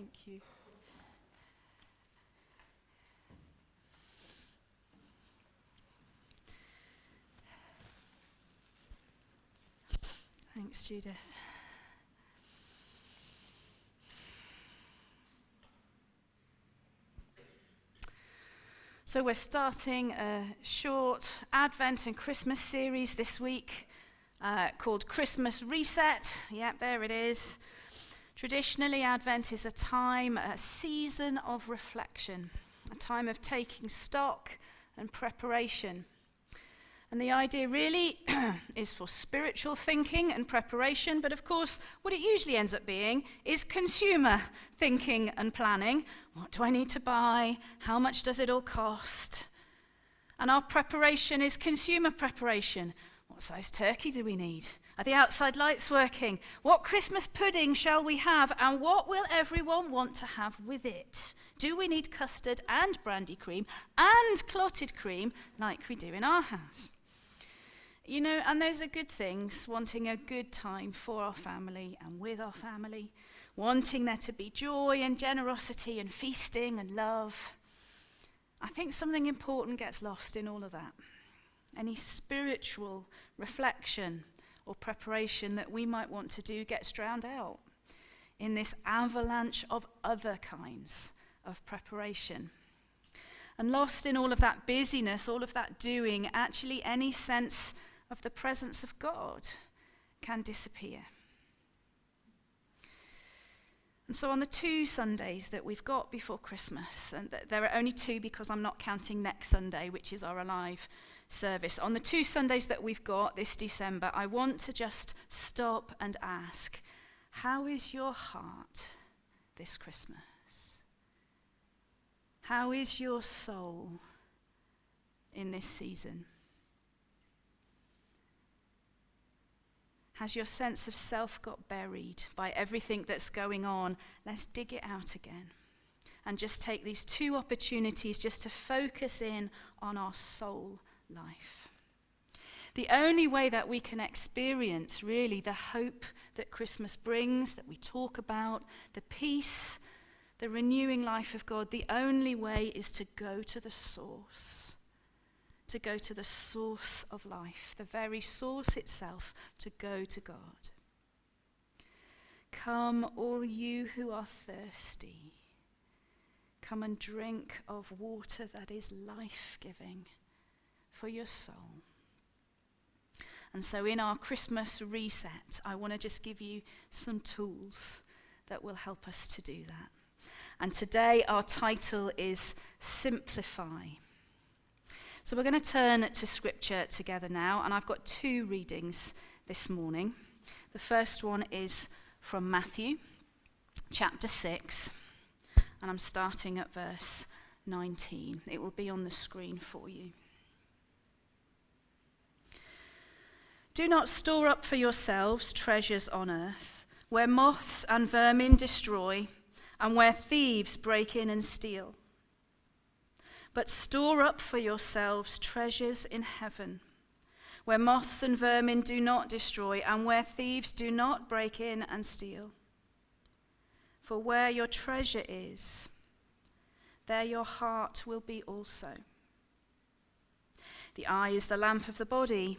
Thank you. Thanks, Judith. So, we're starting a short Advent and Christmas series this week uh, called Christmas Reset. Yep, there it is. Traditionally, Advent is a time, a season of reflection, a time of taking stock and preparation. And the idea really is for spiritual thinking and preparation, but of course, what it usually ends up being is consumer thinking and planning. What do I need to buy? How much does it all cost? And our preparation is consumer preparation. What size turkey do we need? Are the outside lights working? What Christmas pudding shall we have? And what will everyone want to have with it? Do we need custard and brandy cream and clotted cream like we do in our house? You know, and those are good things, wanting a good time for our family and with our family, wanting there to be joy and generosity and feasting and love. I think something important gets lost in all of that. Any spiritual reflection or preparation that we might want to do gets drowned out in this avalanche of other kinds of preparation. And lost in all of that busyness, all of that doing, actually any sense of the presence of God can disappear. And so, on the two Sundays that we've got before Christmas, and there are only two because I'm not counting next Sunday, which is our Alive service. On the two Sundays that we've got this December, I want to just stop and ask how is your heart this Christmas? How is your soul in this season? Has your sense of self got buried by everything that's going on? Let's dig it out again and just take these two opportunities just to focus in on our soul life. The only way that we can experience really the hope that Christmas brings, that we talk about, the peace, the renewing life of God, the only way is to go to the source to go to the source of life, the very source itself, to go to God. Come, all you who are thirsty, come and drink of water that is life giving for your soul. And so, in our Christmas reset, I want to just give you some tools that will help us to do that. And today, our title is Simplify. So we're going to turn to Scripture together now, and I've got two readings this morning. The first one is from Matthew chapter 6, and I'm starting at verse 19. It will be on the screen for you. Do not store up for yourselves treasures on earth, where moths and vermin destroy, and where thieves break in and steal but store up for yourselves treasures in heaven, where moths and vermin do not destroy, and where thieves do not break in and steal. For where your treasure is, there your heart will be also. The eye is the lamp of the body.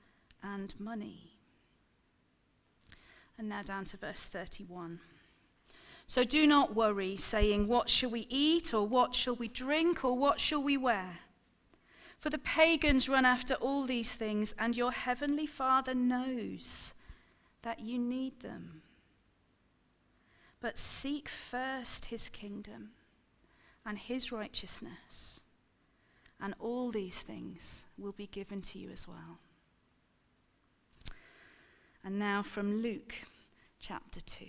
and money. And now down to verse 31. So do not worry, saying, What shall we eat, or what shall we drink, or what shall we wear? For the pagans run after all these things, and your heavenly Father knows that you need them. But seek first his kingdom and his righteousness, and all these things will be given to you as well. And now from Luke chapter 2.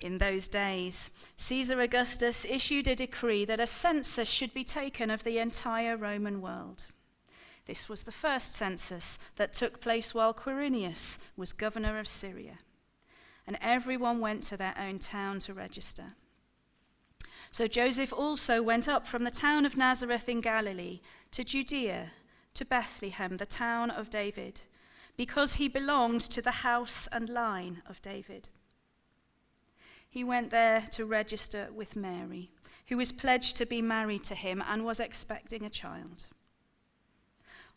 In those days, Caesar Augustus issued a decree that a census should be taken of the entire Roman world. This was the first census that took place while Quirinius was governor of Syria. And everyone went to their own town to register. So Joseph also went up from the town of Nazareth in Galilee to Judea, to Bethlehem, the town of David, because he belonged to the house and line of David he went there to register with Mary, who was pledged to be married to him and was expecting a child.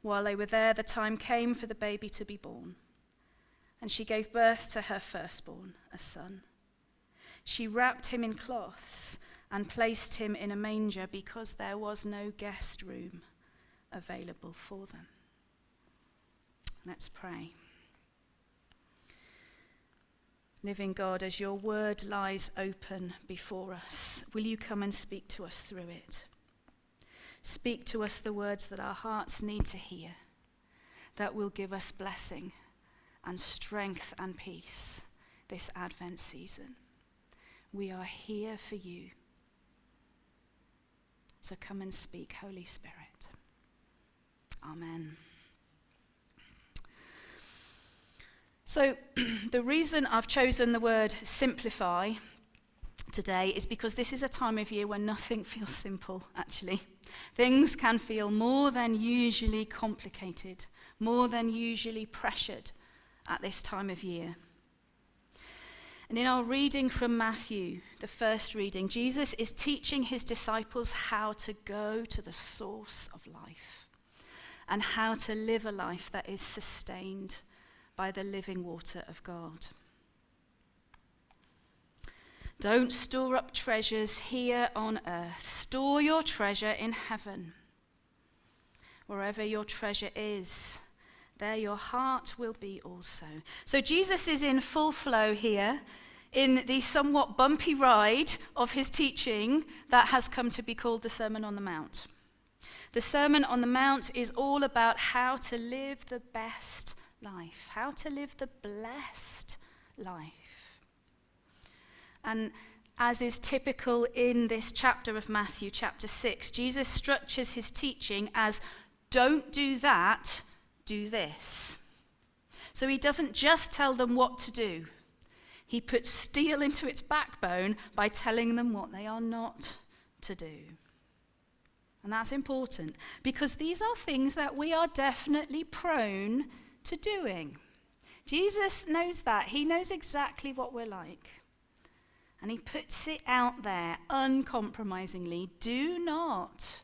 While they were there, the time came for the baby to be born, and she gave birth to her firstborn, a son. She wrapped him in cloths and placed him in a manger because there was no guest room available for them. Let's pray. Living God, as your word lies open before us, will you come and speak to us through it? Speak to us the words that our hearts need to hear, that will give us blessing and strength and peace this Advent season. We are here for you. So come and speak, Holy Spirit. Amen. So, the reason I've chosen the word simplify today is because this is a time of year when nothing feels simple, actually. Things can feel more than usually complicated, more than usually pressured at this time of year. And in our reading from Matthew, the first reading, Jesus is teaching his disciples how to go to the source of life and how to live a life that is sustained by the living water of God. Don't store up treasures here on earth. Store your treasure in heaven. Wherever your treasure is, there your heart will be also. So Jesus is in full flow here in the somewhat bumpy ride of his teaching that has come to be called the Sermon on the Mount. The Sermon on the Mount is all about how to live the best life, how to live the blessed life. And as is typical in this chapter of Matthew, chapter 6, Jesus structures his teaching as don't do that, do this. So he doesn't just tell them what to do, he puts steel into its backbone by telling them what they are not to do. And that's important because these are things that we are definitely prone to doing. Jesus knows that. He knows exactly what we're like. And he puts it out there uncompromisingly. Do not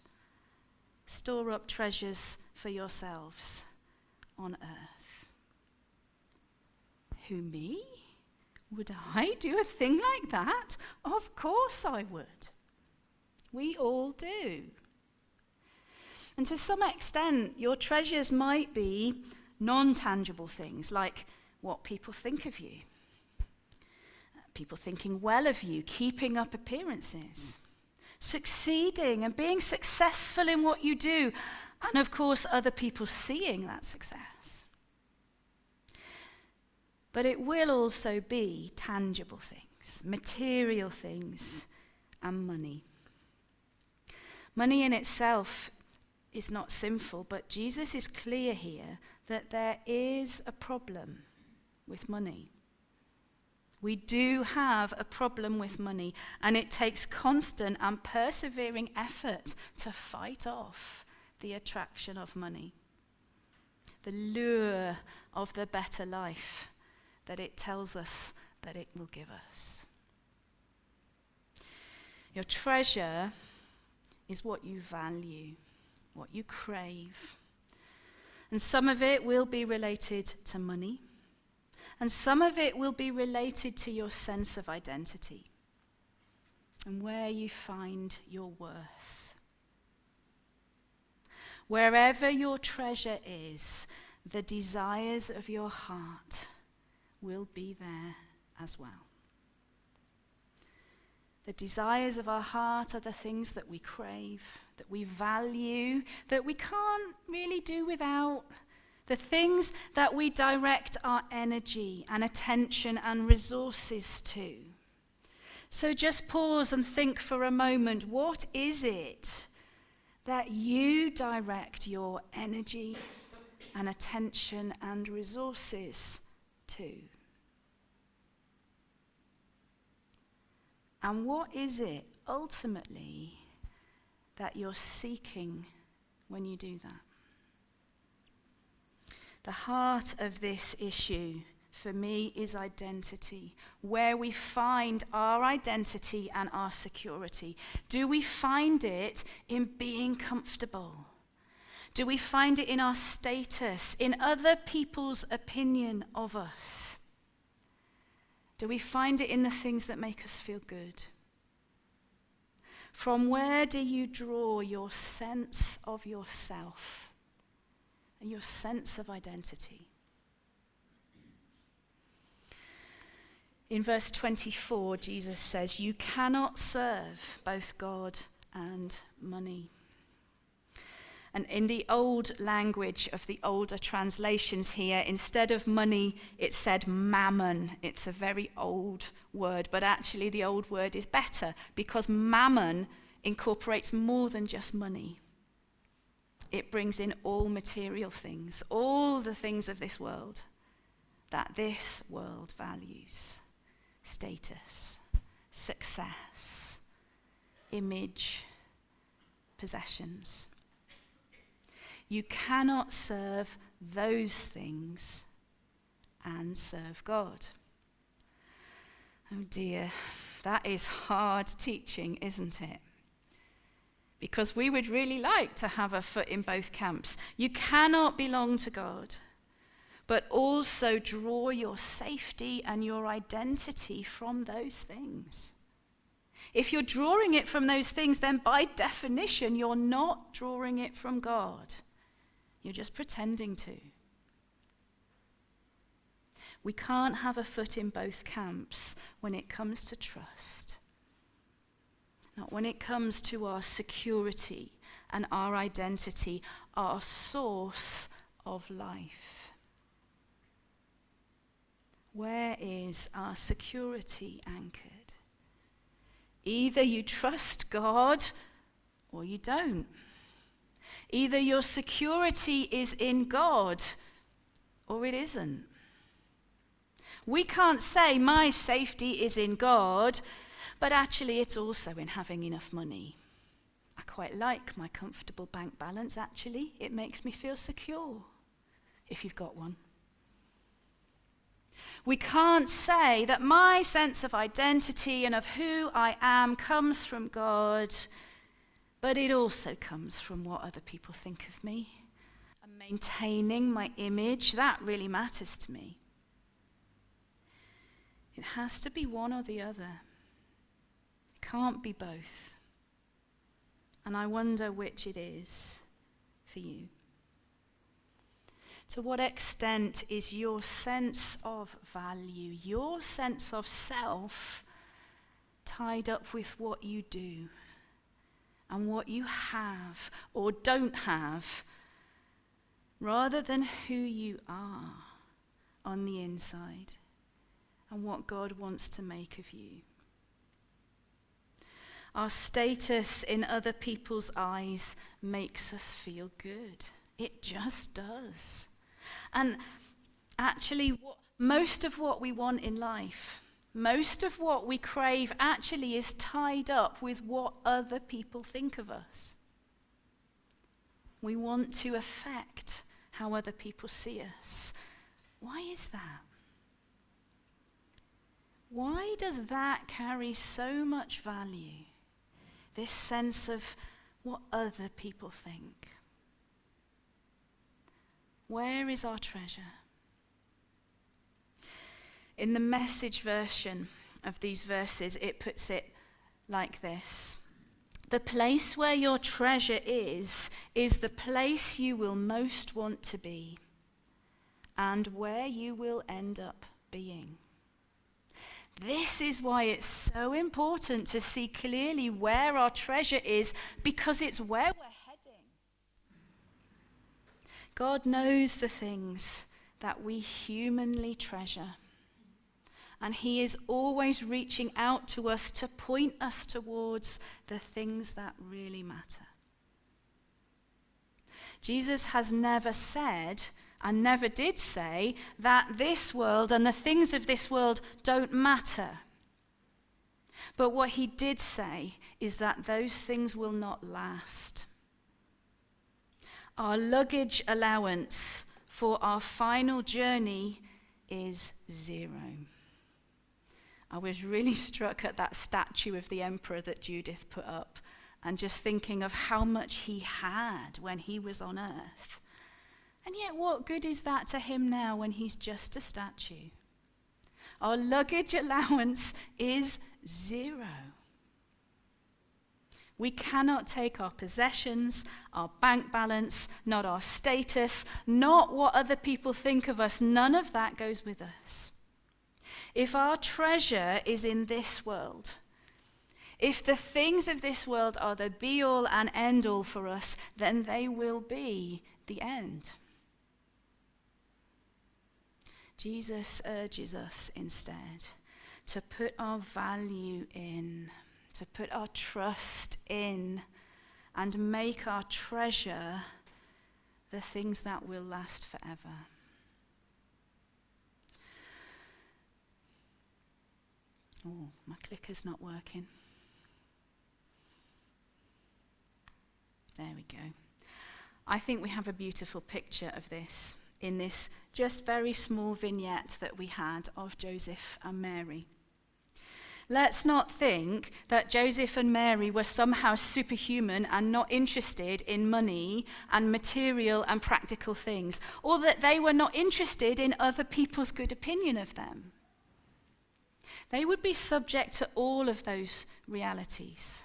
store up treasures for yourselves on earth. Who, me? Would I do a thing like that? Of course I would. We all do. And to some extent, your treasures might be non tangible things like what people think of you, people thinking well of you, keeping up appearances, succeeding and being successful in what you do, and of course, other people seeing that success. But it will also be tangible things, material things, and money. Money in itself is not sinful, but Jesus is clear here that there is a problem with money. We do have a problem with money, and it takes constant and persevering effort to fight off the attraction of money, the lure of the better life that it tells us that it will give us. Your treasure is what you value, what you crave and some of it will be related to money. And some of it will be related to your sense of identity and where you find your worth. Wherever your treasure is, the desires of your heart will be there as well. The desires of our heart are the things that we crave, that we value, that we can't really do without. The things that we direct our energy and attention and resources to. So just pause and think for a moment what is it that you direct your energy and attention and resources to? And what is it ultimately that you're seeking when you do that? The heart of this issue for me is identity, where we find our identity and our security. Do we find it in being comfortable? Do we find it in our status, in other people's opinion of us? Do we find it in the things that make us feel good? From where do you draw your sense of yourself and your sense of identity? In verse 24, Jesus says, You cannot serve both God and money. And in the old language of the older translations here, instead of money, it said mammon. It's a very old word, but actually the old word is better because mammon incorporates more than just money. It brings in all material things, all the things of this world that this world values status, success, image, possessions. You cannot serve those things and serve God. Oh dear, that is hard teaching, isn't it? Because we would really like to have a foot in both camps. You cannot belong to God but also draw your safety and your identity from those things. If you're drawing it from those things, then by definition, you're not drawing it from God. You're just pretending to. We can't have a foot in both camps when it comes to trust. Not when it comes to our security and our identity, our source of life. Where is our security anchored? Either you trust God or you don't. Either your security is in God or it isn't. We can't say my safety is in God, but actually it's also in having enough money. I quite like my comfortable bank balance, actually. It makes me feel secure if you've got one. We can't say that my sense of identity and of who I am comes from God, but it also comes from what other people think of me. And maintaining my image, that really matters to me. It has to be one or the other. It can't be both. And I wonder which it is for you. To what extent is your sense of value, your sense of self, tied up with what you do and what you have or don't have, rather than who you are on the inside and what God wants to make of you? Our status in other people's eyes makes us feel good. It just does. And actually, what, most of what we want in life, most of what we crave, actually is tied up with what other people think of us. We want to affect how other people see us. Why is that? Why does that carry so much value? This sense of what other people think. Where is our treasure? In the message version of these verses, it puts it like this The place where your treasure is, is the place you will most want to be, and where you will end up being. This is why it's so important to see clearly where our treasure is, because it's where we're God knows the things that we humanly treasure. And He is always reaching out to us to point us towards the things that really matter. Jesus has never said and never did say that this world and the things of this world don't matter. But what he did say is that those things will not last. Our luggage allowance for our final journey is zero. I was really struck at that statue of the emperor that Judith put up and just thinking of how much he had when he was on earth. And yet, what good is that to him now when he's just a statue? Our luggage allowance is zero. We cannot take our possessions, our bank balance, not our status, not what other people think of us. None of that goes with us. If our treasure is in this world, if the things of this world are the be all and end all for us, then they will be the end. Jesus urges us instead to put our value in, to put our trust in, and make our treasure the things that will last forever. Oh, my clicker's not working. There we go. I think we have a beautiful picture of this in this just very small vignette that we had of Joseph and Mary. Let's not think that Joseph and Mary were somehow superhuman and not interested in money and material and practical things, or that they were not interested in other people's good opinion of them. They would be subject to all of those realities,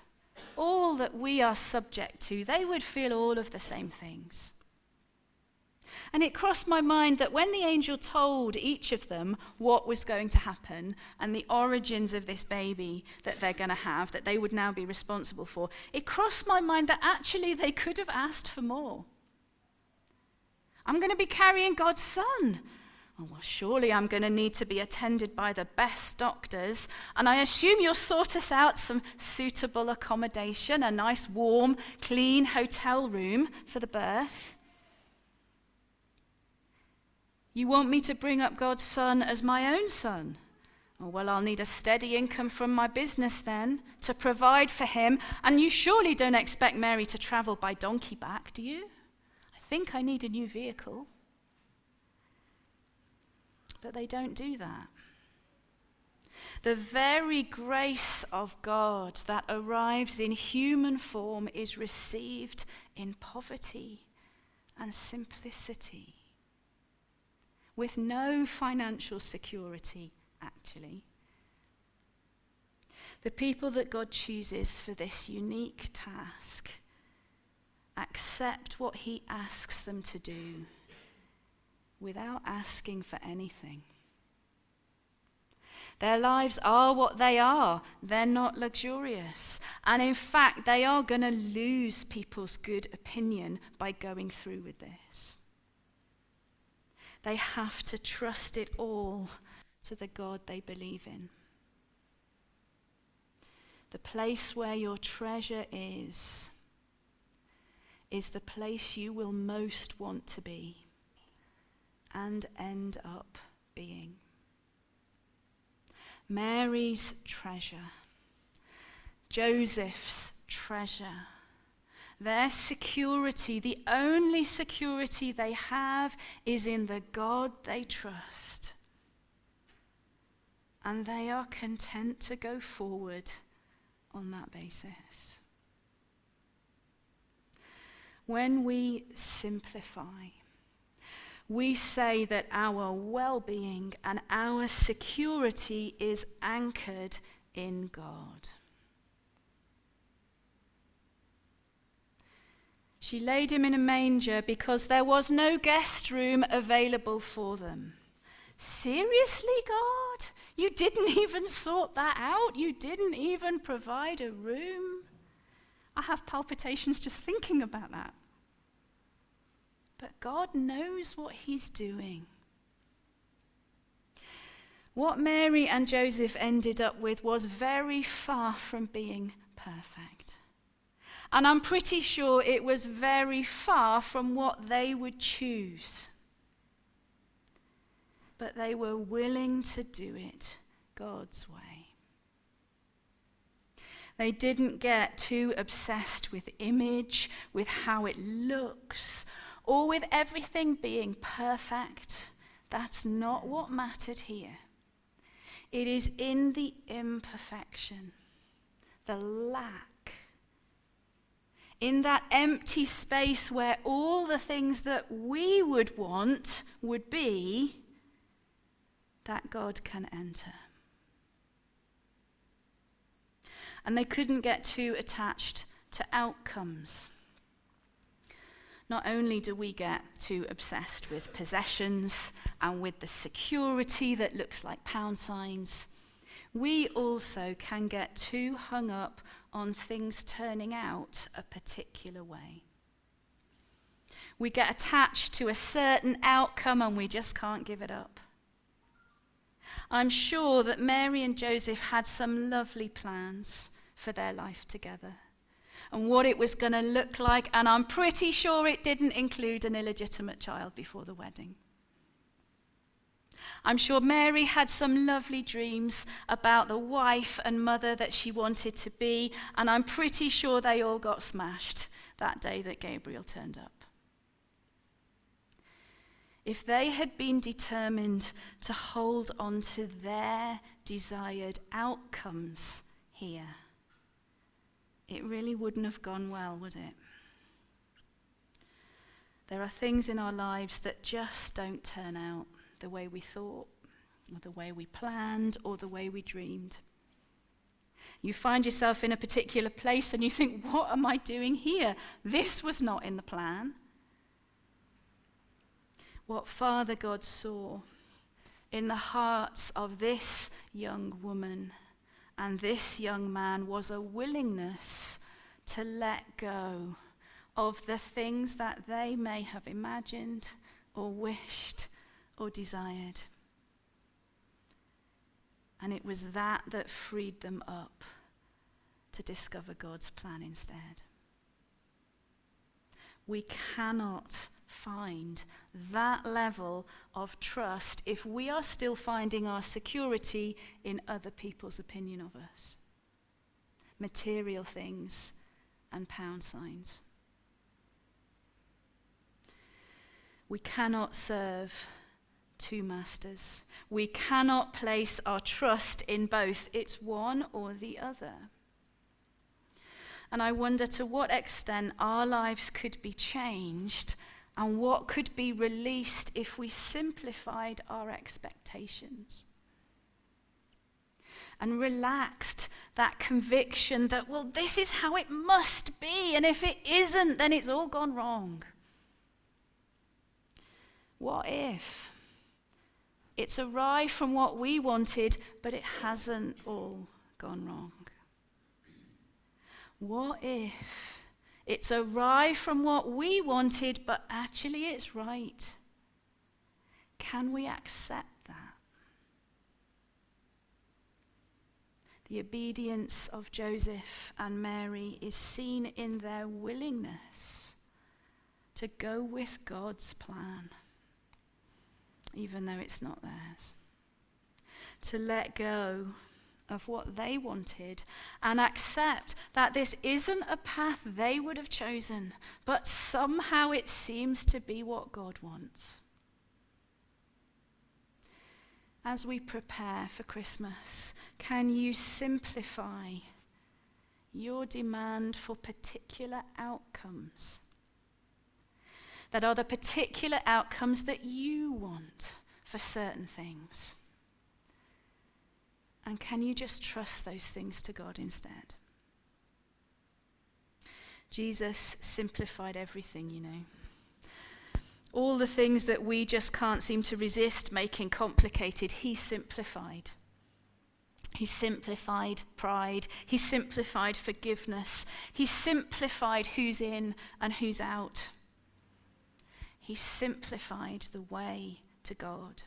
all that we are subject to. They would feel all of the same things. And it crossed my mind that when the angel told each of them what was going to happen and the origins of this baby that they're going to have, that they would now be responsible for, it crossed my mind that actually they could have asked for more. I'm going to be carrying God's son. Oh, well, surely I'm going to need to be attended by the best doctors. And I assume you'll sort us out some suitable accommodation, a nice, warm, clean hotel room for the birth. You want me to bring up God's son as my own son? Oh, well, I'll need a steady income from my business then to provide for him. And you surely don't expect Mary to travel by donkey back, do you? I think I need a new vehicle. But they don't do that. The very grace of God that arrives in human form is received in poverty and simplicity with no financial security, actually. The people that God chooses for this unique task accept what He asks them to do without asking for anything. Their lives are what they are. They're not luxurious. And in fact, they are going to lose people's good opinion by going through with this. They have to trust it all to the God they believe in. The place where your treasure is, is the place you will most want to be and end up being. Mary's treasure, Joseph's treasure their security, the only security they have, is in the God they trust. And they are content to go forward on that basis. When we simplify, we say that our well being and our security is anchored in God. She laid him in a manger because there was no guest room available for them. Seriously, God? You didn't even sort that out? You didn't even provide a room? I have palpitations just thinking about that. But God knows what He's doing. What Mary and Joseph ended up with was very far from being perfect. And I'm pretty sure it was very far from what they would choose. But they were willing to do it God's way. They didn't get too obsessed with image, with how it looks, or with everything being perfect. That's not what mattered here. It is in the imperfection, the lack, in that empty space where all the things that we would want would be, that God can enter. And they couldn't get too attached to outcomes. Not only do we get too obsessed with possessions and with the security that looks like pound signs, we also can get too hung up on things turning out a particular way. We get attached to a certain outcome and we just can't give it up. I'm sure that Mary and Joseph had some lovely plans for their life together and what it was going to look like, and I'm pretty sure it didn't include an illegitimate child before the wedding. I'm sure Mary had some lovely dreams about the wife and mother that she wanted to be, and I'm pretty sure they all got smashed that day that Gabriel turned up. If they had been determined to hold on to their desired outcomes here, it really wouldn't have gone well, would it? There are things in our lives that just don't turn out the way we thought, or the way we planned, or the way we dreamed. You find yourself in a particular place and you think, What am I doing here? This was not in the plan. What Father God saw in the hearts of this young woman and this young man was a willingness to let go of the things that they may have imagined or wished or desired. And it was that that freed them up to discover God's plan instead. We cannot find that level of trust if we are still finding our security in other people's opinion of us. Material things and pound signs. We cannot serve two masters. We cannot place our trust in both. It's one or the other. And I wonder to what extent our lives could be changed and what could be released if we simplified our expectations and relaxed that conviction that, well, this is how it must be, and if it isn't, then it's all gone wrong. What if it's arrived from what we wanted, but it hasn't all gone wrong? What if it's arrived from what we wanted, but actually it's right. Can we accept that? The obedience of Joseph and Mary is seen in their willingness to go with God's plan, even though it's not theirs. To let go of what they wanted and accept that this isn't a path they would have chosen, but somehow it seems to be what God wants. As we prepare for Christmas, can you simplify your demand for particular outcomes? That are the particular outcomes that you want for certain things. And can you just trust those things to God instead? Jesus simplified everything, you know. All the things that we just can't seem to resist making complicated, he simplified. He simplified pride. He simplified forgiveness. He simplified who's in and who's out. He simplified the way to God.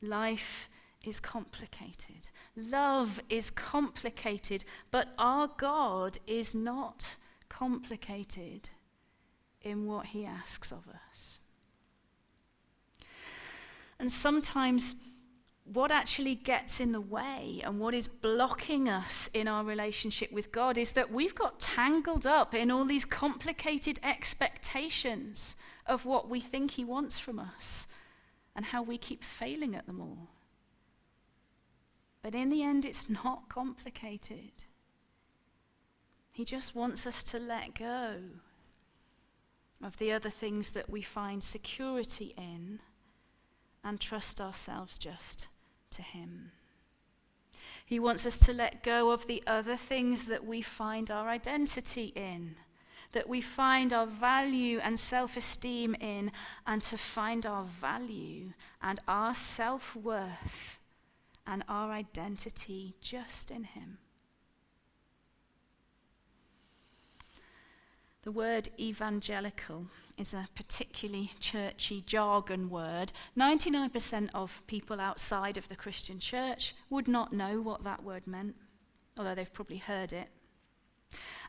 Life is complicated. Love is complicated, but our God is not complicated in what he asks of us. And sometimes what actually gets in the way and what is blocking us in our relationship with God is that we've got tangled up in all these complicated expectations of what we think He wants from us and how we keep failing at them all. But in the end, it's not complicated. He just wants us to let go of the other things that we find security in and trust ourselves just to Him. He wants us to let go of the other things that we find our identity in, that we find our value and self esteem in, and to find our value and our self worth and our identity just in Him. The word evangelical is a particularly churchy jargon word. 99% of people outside of the Christian church would not know what that word meant, although they've probably heard it.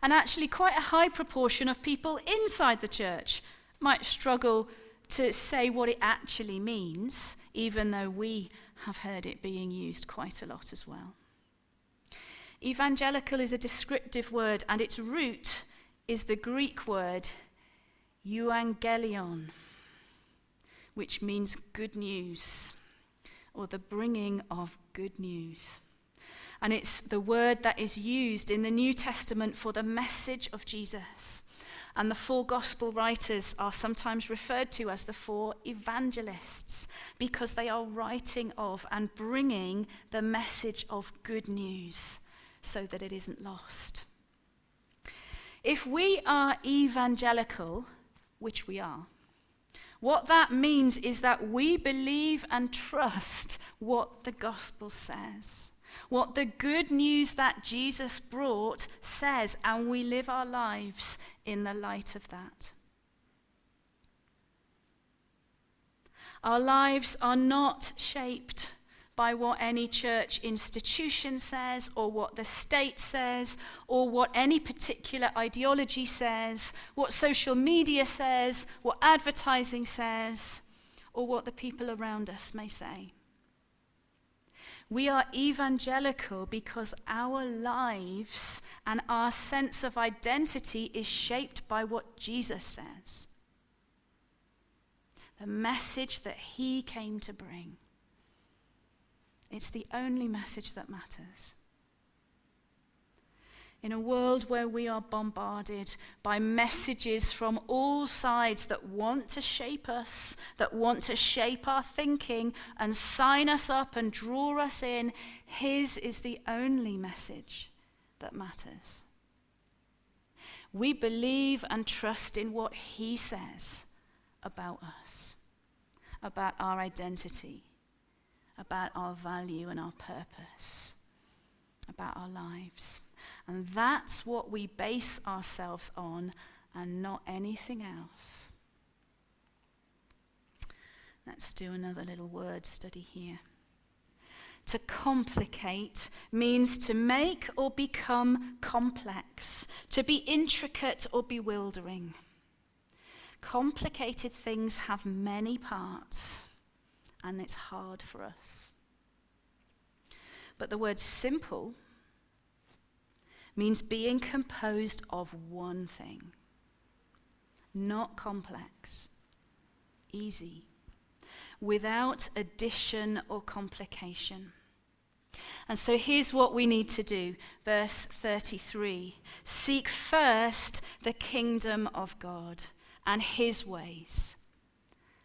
And actually, quite a high proportion of people inside the church might struggle to say what it actually means, even though we have heard it being used quite a lot as well. Evangelical is a descriptive word, and its root is the Greek word euangelion, which means good news or the bringing of good news. And it's the word that is used in the New Testament for the message of Jesus. And the four gospel writers are sometimes referred to as the four evangelists because they are writing of and bringing the message of good news so that it isn't lost. If we are evangelical, which we are, what that means is that we believe and trust what the gospel says, what the good news that Jesus brought says, and we live our lives in the light of that. Our lives are not shaped by what any church institution says, or what the state says, or what any particular ideology says, what social media says, what advertising says, or what the people around us may say. We are evangelical because our lives and our sense of identity is shaped by what Jesus says. The message that he came to bring. It's the only message that matters. In a world where we are bombarded by messages from all sides that want to shape us, that want to shape our thinking and sign us up and draw us in, His is the only message that matters. We believe and trust in what He says about us, about our identity about our value and our purpose, about our lives. And that's what we base ourselves on and not anything else. Let's do another little word study here. To complicate means to make or become complex, to be intricate or bewildering. Complicated things have many parts and it's hard for us. But the word simple means being composed of one thing, not complex, easy, without addition or complication. And so here's what we need to do. Verse 33 Seek first the kingdom of God and his ways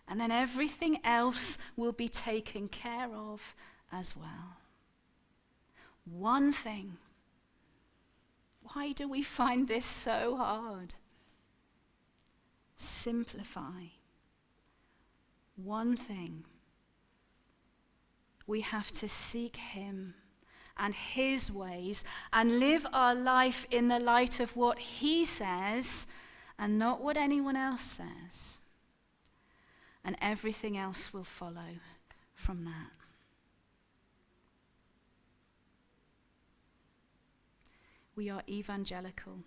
and then everything else will be taken care of as well. One thing. Why do we find this so hard? Simplify. One thing. We have to seek Him and His ways and live our life in the light of what He says and not what anyone else says and everything else will follow from that. We are evangelical.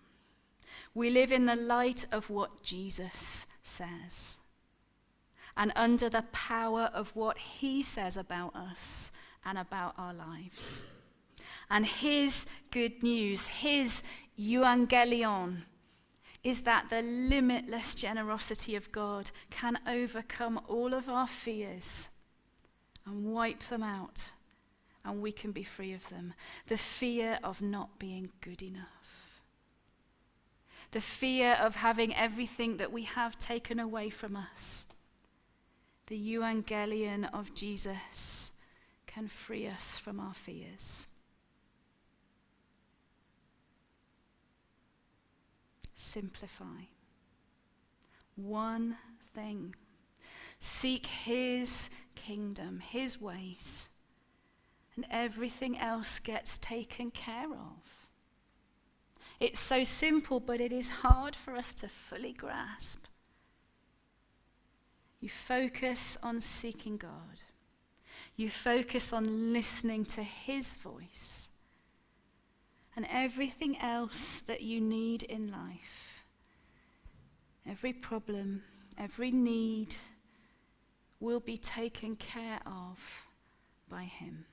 We live in the light of what Jesus says and under the power of what he says about us and about our lives. And his good news, his evangelion is that the limitless generosity of God can overcome all of our fears and wipe them out, and we can be free of them. The fear of not being good enough, the fear of having everything that we have taken away from us. The Evangelion of Jesus can free us from our fears. Simplify. One thing. Seek His kingdom, His ways, and everything else gets taken care of. It's so simple, but it is hard for us to fully grasp. You focus on seeking God. You focus on listening to His voice and everything else that you need in life. Every problem, every need will be taken care of by Him.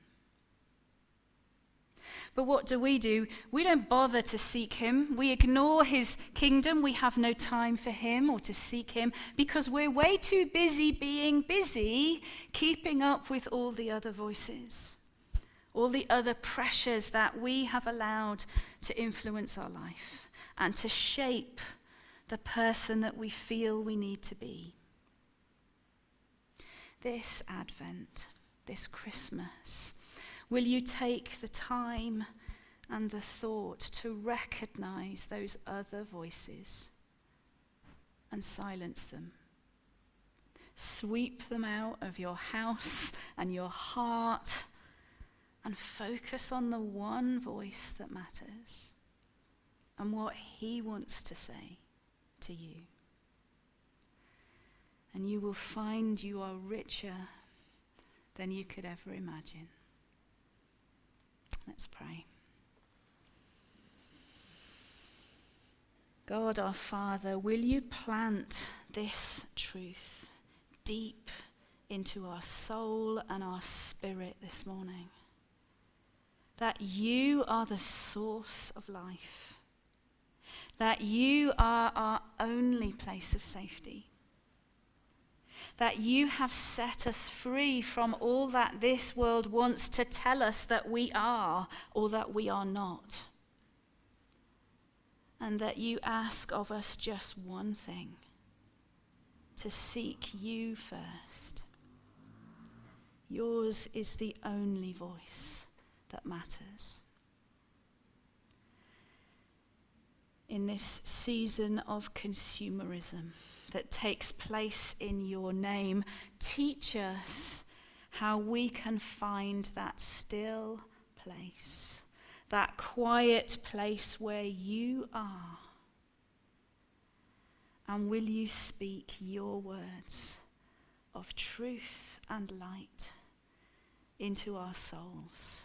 But what do we do? We don't bother to seek Him. We ignore His kingdom. We have no time for Him or to seek Him because we're way too busy being busy, keeping up with all the other voices all the other pressures that we have allowed to influence our life and to shape the person that we feel we need to be. This Advent, this Christmas, will you take the time and the thought to recognize those other voices and silence them? Sweep them out of your house and your heart and focus on the one voice that matters and what He wants to say to you. And you will find you are richer than you could ever imagine. Let's pray. God our Father, will you plant this truth deep into our soul and our spirit this morning? That you are the source of life, that you are our only place of safety, that you have set us free from all that this world wants to tell us that we are or that we are not, and that you ask of us just one thing to seek you first. Yours is the only voice that matters. In this season of consumerism that takes place in your name, teach us how we can find that still place, that quiet place where you are. And will you speak your words of truth and light into our souls?